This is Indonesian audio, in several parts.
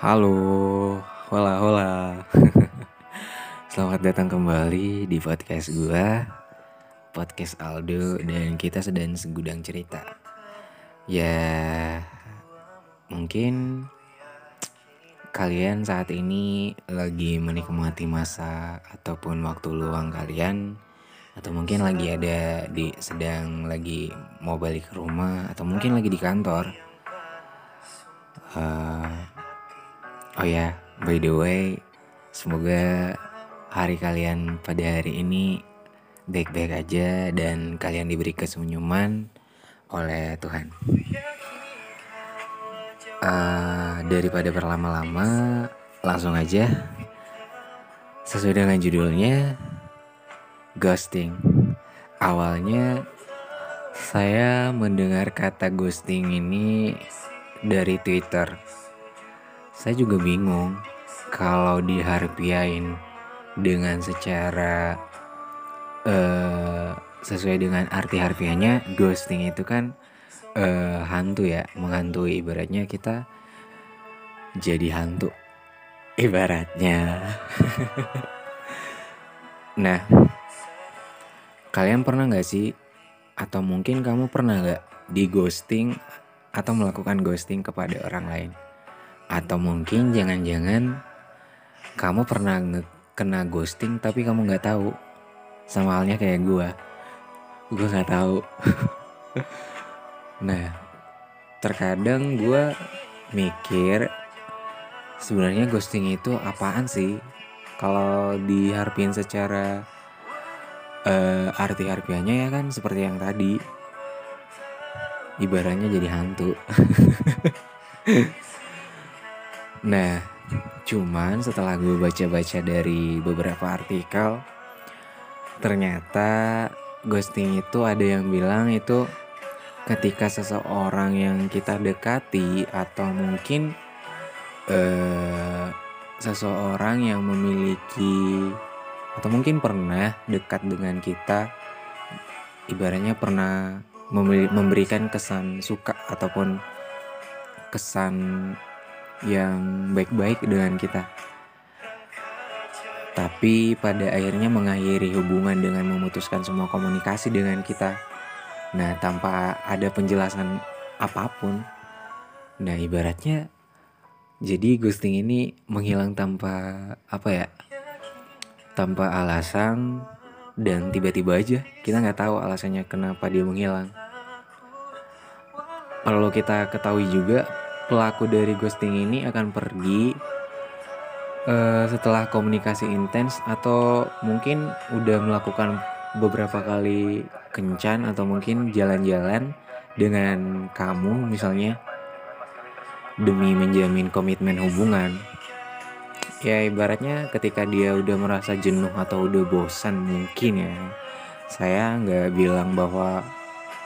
Halo, hola hola. Selamat datang kembali di podcast gua, podcast Aldo dan kita sedang segudang cerita. Ya, mungkin kalian saat ini lagi menikmati masa ataupun waktu luang kalian atau mungkin lagi ada di sedang lagi mau balik ke rumah atau mungkin lagi di kantor. Uh, oh ya, by the way, semoga hari kalian pada hari ini baik-baik aja dan kalian diberi kesenyuman oleh Tuhan. Uh, daripada berlama-lama, langsung aja. Sesuai dengan judulnya, ghosting. Awalnya saya mendengar kata ghosting ini dari Twitter. Saya juga bingung kalau diharfiain dengan secara uh, sesuai dengan arti harfiahnya ghosting itu kan uh, hantu ya menghantui. Ibaratnya kita jadi hantu. Ibaratnya. Nah kalian pernah nggak sih atau mungkin kamu pernah nggak di ghosting atau melakukan ghosting kepada orang lain atau mungkin jangan-jangan kamu pernah kena ghosting tapi kamu nggak tahu sama halnya kayak gue gue nggak tahu. Nah terkadang gue mikir sebenarnya ghosting itu apaan sih? Kalau diharpin secara uh, arti harfiahnya ya kan seperti yang tadi. Ibaratnya jadi hantu nah Cuman setelah gue baca-baca dari beberapa artikel, ternyata ghosting itu ada yang bilang itu ketika seseorang yang kita dekati atau mungkin eh, seseorang yang memiliki atau mungkin pernah dekat dengan kita, ibaratnya pernah memberikan kesan suka ataupun kesan yang baik-baik dengan kita. Tapi pada akhirnya mengakhiri hubungan dengan memutuskan semua komunikasi dengan kita. Nah, tanpa ada penjelasan apa pun. Nah, ibaratnya jadi ghosting ini menghilang tanpa apa ya? Tanpa alasan dan tiba-tiba aja kita nggak tahu alasannya kenapa dia menghilang. Perlu kita ketahui juga pelaku dari ghosting ini akan pergi uh, setelah komunikasi intens atau mungkin udah melakukan beberapa kali kencan atau mungkin jalan-jalan dengan kamu misalnya demi menjamin komitmen hubungan. Ya ibaratnya ketika dia udah merasa jenuh atau udah bosan mungkin ya. Saya nggak bilang bahwa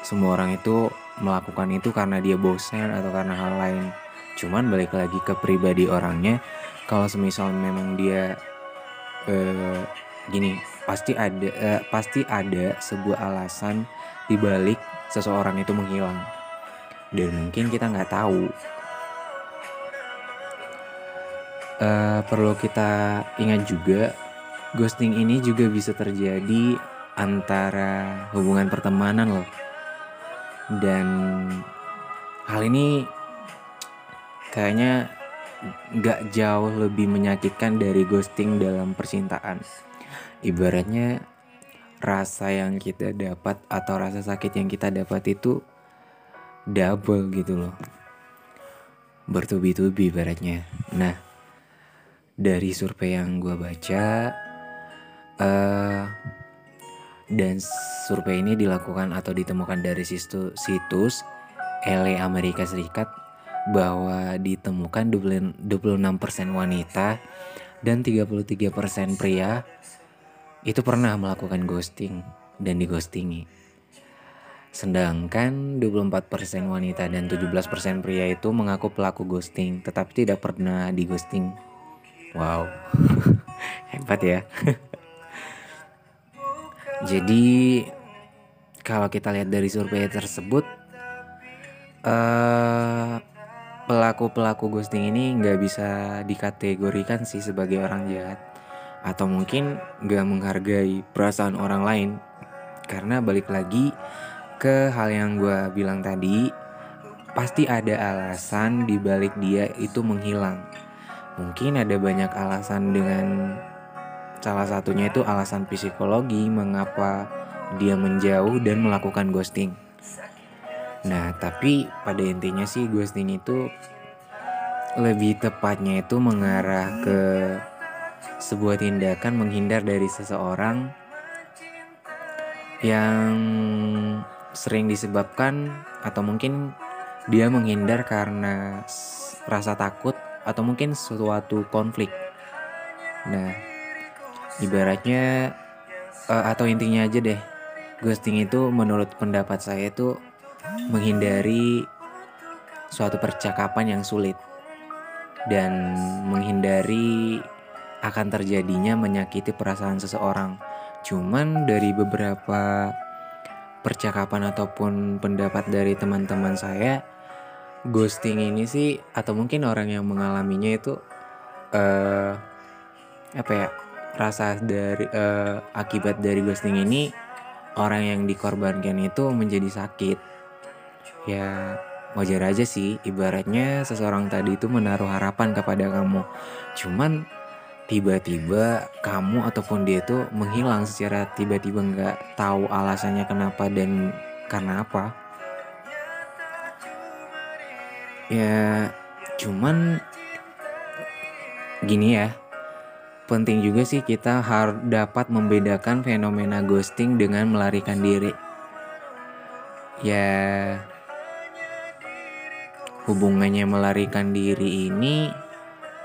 semua orang itu melakukan itu karena dia bosan atau karena hal lain. Cuman balik lagi ke pribadi orangnya kalau semisal memang dia uh, gini pasti ada uh, pasti ada sebuah alasan dibalik seseorang itu menghilang. Dan mungkin kita nggak tahu. Uh, perlu kita ingat juga ghosting ini juga bisa terjadi antara hubungan pertemanan loh dan hal ini kayaknya gak jauh lebih menyakitkan dari ghosting dalam percintaan. Ibaratnya rasa yang kita dapat atau rasa sakit yang kita dapat itu double gitu loh. Bertubi-tubi ibaratnya. Nah, dari survei yang gue baca, uh, dan survei ini dilakukan atau ditemukan dari situs, LA Amerika Serikat bahwa ditemukan 26% wanita dan 33% pria itu pernah melakukan ghosting dan dighostingi. Sedangkan 24% wanita dan 17% pria itu mengaku pelaku ghosting tetapi tidak pernah dighosting. Wow. Hebat ya. Jadi kalau kita lihat dari survei tersebut uh, pelaku-pelaku ghosting ini nggak bisa dikategorikan sih sebagai orang jahat. Atau mungkin nggak menghargai perasaan orang lain. Karena balik lagi ke hal yang gue bilang tadi pasti ada alasan di balik dia itu menghilang. Mungkin ada banyak alasan dengan salah satunya itu alasan psikologi mengapa dia menjauh dan melakukan ghosting Nah, tapi pada intinya sih ghosting itu lebih tepatnya itu mengarah ke sebuah tindakan menghindar dari seseorang yang sering disebabkan atau mungkin dia menghindar karena rasa takut atau mungkin suatu konflik. Nah, ibaratnya uh, atau intinya aja deh, ghosting itu menurut pendapat saya itu menghindari suatu percakapan yang sulit dan menghindari akan terjadinya menyakiti perasaan seseorang. Cuman dari beberapa percakapan ataupun pendapat dari teman-teman saya, ghosting ini sih atau mungkin orang yang mengalaminya itu uh, apa ya rasa dari uh, akibat dari ghosting ini orang yang dikorbankan itu menjadi sakit. Ya wajar aja sih ibaratnya seseorang tadi itu menaruh harapan kepada kamu. Cuman tiba-tiba kamu ataupun dia itu menghilang secara tiba-tiba nggak tahu alasannya kenapa dan karena apa. Ya cuman gini ya penting juga sih kita harus dapat membedakan fenomena ghosting dengan melarikan diri ya hubungannya melarikan diri ini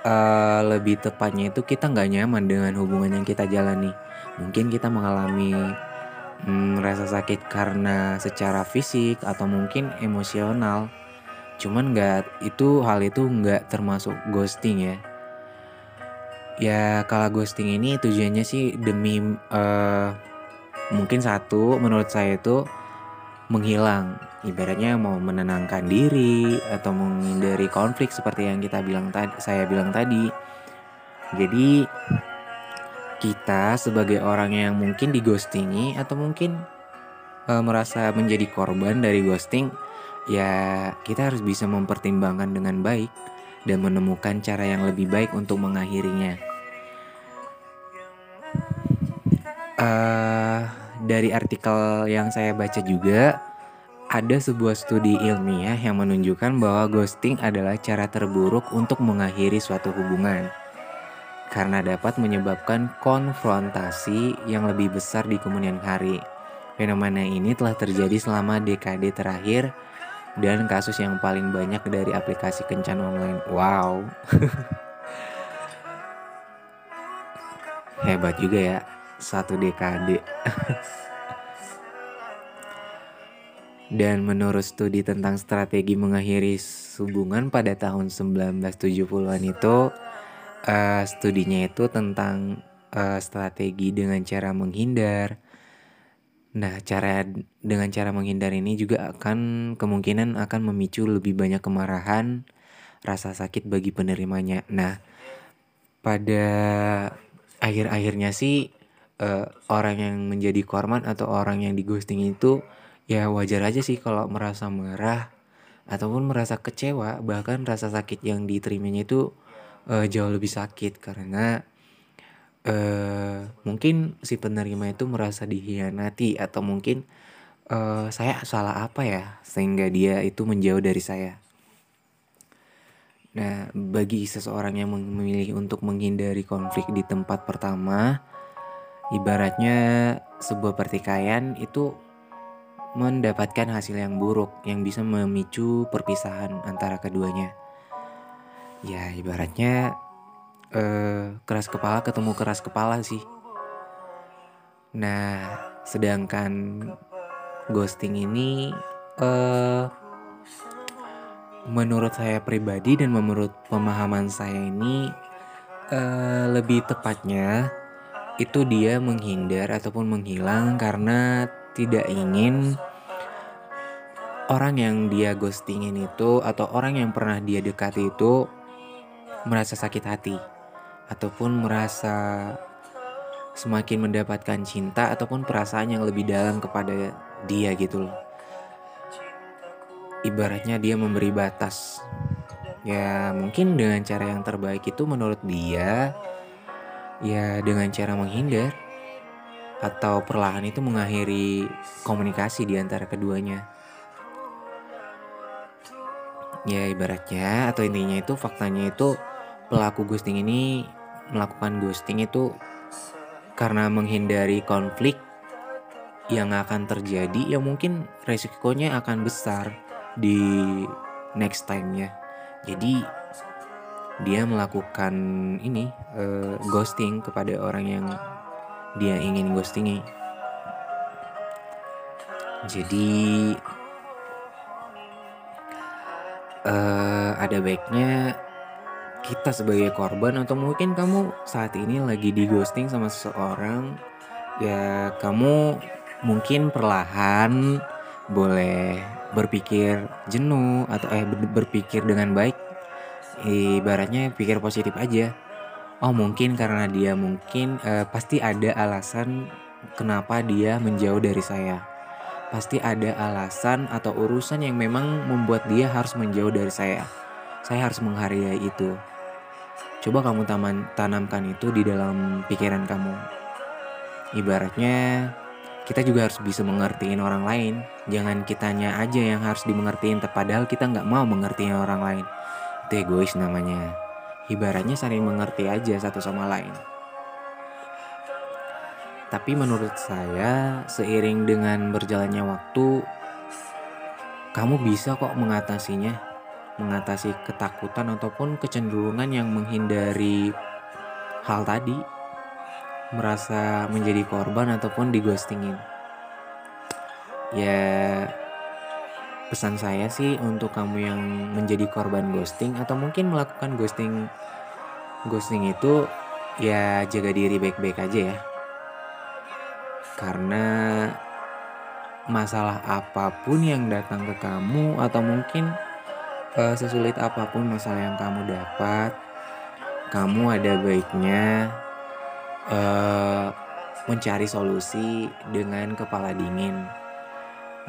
uh, lebih tepatnya itu kita nggak nyaman dengan hubungan yang kita jalani. Mungkin kita mengalami hmm, rasa sakit karena secara fisik atau mungkin emosional. Cuman nggak itu hal itu nggak termasuk ghosting ya. Ya kalau ghosting ini tujuannya sih demi uh, mungkin satu menurut saya itu menghilang. Ibaratnya mau menenangkan diri atau menghindari konflik seperti yang kita bilang tadi saya bilang tadi. Jadi kita sebagai orang yang mungkin digostingi atau mungkin e, merasa menjadi korban dari ghosting ya kita harus bisa mempertimbangkan dengan baik dan menemukan cara yang lebih baik untuk mengakhirinya uh, dari artikel yang saya baca juga ada sebuah studi ilmiah yang menunjukkan bahwa ghosting adalah cara terburuk untuk mengakhiri suatu hubungan karena dapat menyebabkan konfrontasi yang lebih besar di kemudian hari. Fenomena ini telah terjadi selama dekade terakhir dan kasus yang paling banyak dari aplikasi kencan online. Wow. Hebat juga ya, satu dekade. Dan menurut studi tentang strategi mengakhiri hubungan pada tahun 1970-an itu uh, studinya itu tentang uh, strategi dengan cara menghindar. Nah, cara dengan cara menghindar ini juga akan kemungkinan akan memicu lebih banyak kemarahan, rasa sakit bagi penerimanya. Nah, pada akhir-akhirnya sih uh, orang yang menjadi korban atau orang yang digosting itu ya wajar aja sih kalau merasa marah ataupun merasa kecewa bahkan rasa sakit yang diterimanya itu uh, jauh lebih sakit karena uh, mungkin si penerima itu merasa dihianati atau mungkin uh, saya salah apa ya sehingga dia itu menjauh dari saya. Nah, bagi seseorang yang memilih untuk menghindari konflik di tempat pertama, ibaratnya sebuah pertikaian itu mendapatkan hasil yang buruk yang bisa memicu perpisahan antara keduanya. Ya, ibaratnya eh, keras kepala ketemu keras kepala sih. Nah, sedangkan ghosting ini eh, menurut saya pribadi dan menurut pemahaman saya ini eh, lebih tepatnya itu dia menghindar ataupun menghilang karena tidak ingin orang yang dia ghostingin itu atau orang yang pernah dia dekati itu merasa sakit hati ataupun merasa semakin mendapatkan cinta ataupun perasaan yang lebih dalam kepada dia gitu loh. Ibaratnya dia memberi batas. Ya mungkin dengan cara yang terbaik itu menurut dia ya dengan cara menghindar atau perlahan itu mengakhiri komunikasi di antara keduanya ya ibaratnya atau intinya itu faktanya itu pelaku ghosting ini melakukan ghosting itu karena menghindari konflik yang akan terjadi ya mungkin resikonya akan besar di next time-nya. Jadi dia melakukan ini uh, ghosting kepada orang yang dia ingin ghostingi. Jadi uh, ada baiknya kita sebagai korban atau mungkin kamu saat ini lagi di ghosting sama seseorang ya kamu mungkin perlahan boleh berpikir jenuh atau eh berpikir dengan baik ibaratnya pikir positif aja oh mungkin karena dia mungkin uh, pasti ada alasan kenapa dia menjauh dari saya pasti ada alasan atau urusan yang memang membuat dia harus menjauh dari saya. Saya harus menghargai itu. Coba kamu taman, tanamkan itu di dalam pikiran kamu. Ibaratnya kita juga harus bisa mengertiin orang lain. Jangan kitanya aja yang harus dimengertiin, padahal kita nggak mau mengertiin orang lain. Itu egois namanya. Ibaratnya saling mengerti aja satu sama lain. Tapi menurut saya, seiring dengan berjalannya waktu, kamu bisa kok mengatasinya, mengatasi ketakutan ataupun kecenderungan yang menghindari hal tadi, merasa menjadi korban ataupun digostingin. Ya, pesan saya sih untuk kamu yang menjadi korban ghosting atau mungkin melakukan ghosting ghosting itu ya jaga diri baik-baik aja ya karena masalah apa pun yang datang ke kamu atau mungkin uh, sesulit apa pun masalah yang kamu dapat, kamu ada baiknya uh, mencari solusi dengan kepala dingin.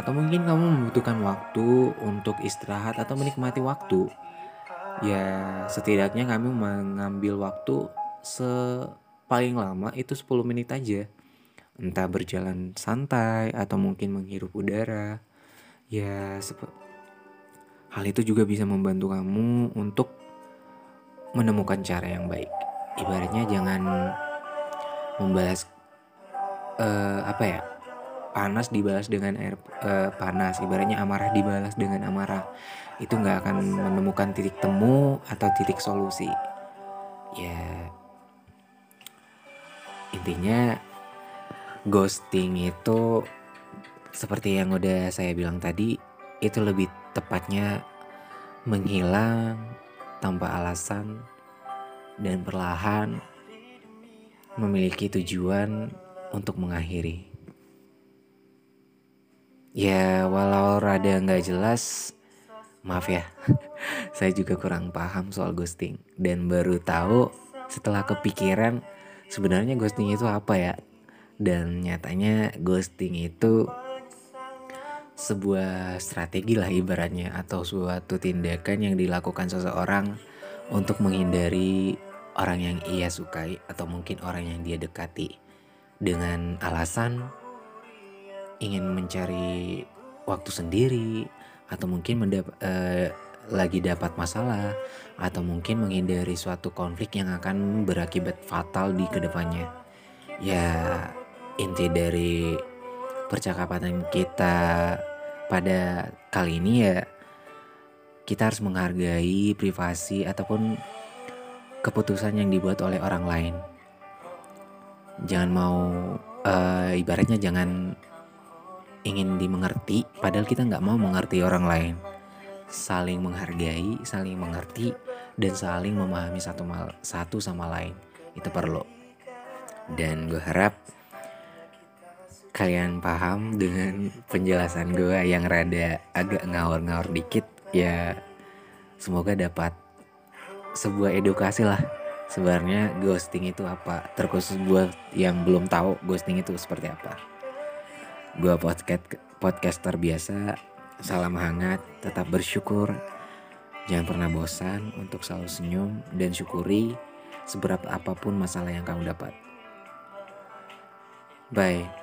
Atau mungkin kamu membutuhkan waktu untuk istirahat atau menikmati waktu. Ya, setidaknya kami mengambil waktu sepaling lama itu 10 menit aja entah berjalan santai atau mungkin menghirup udara. Ya, hal itu juga bisa membantu kamu untuk menemukan cara yang baik. Ibaratnya jangan membalas uh, apa ya? Panas dibalas dengan air uh, panas ibaratnya amarah dibalas dengan amarah itu nggak akan menemukan titik temu atau titik solusi ya intinya ghosting itu seperti yang udah saya bilang tadi itu lebih tepatnya menghilang tanpa alasan dan perlahan memiliki tujuan untuk mengakhiri. Ya walau rada nggak jelas, maaf ya, saya juga kurang paham soal ghosting. Dan baru tahu setelah kepikiran sebenarnya ghosting itu apa ya. Dan nyatanya ghosting itu sebuah strategi lah ibaratnya atau suatu tindakan yang dilakukan seseorang untuk menghindari orang yang ia sukai atau mungkin orang yang dia dekati dengan alasan ingin mencari waktu sendiri atau mungkin mendap uh, lagi dapat masalah atau mungkin menghindari suatu konflik yang akan berakibat fatal di ke depannya. Ya, inti dari percakapan kita pada kali ini ya kita harus menghargai privasi ataupun keputusan yang dibuat oleh orang lain. Jangan mau uh, ibaratnya jangan ingin dimengerti padahal kita nggak mau mengerti orang lain. Saling menghargai, saling mengerti dan saling memahami satu mal, satu sama lain. Itu perlu. Dan gue harap kalian paham dengan penjelasan gue yang rada agak ngawur-ngawur dikit ya semoga dapat sebuah edukasi lah sebenarnya ghosting itu apa terkhusus buat yang belum tahu ghosting itu seperti apa gue podcast podcaster biasa. Salam hangat tetap bersyukur. Jangan pernah bosan untuk selalu senyum dan syukuri seberat apa pun masalah yang kamu dapat. Bye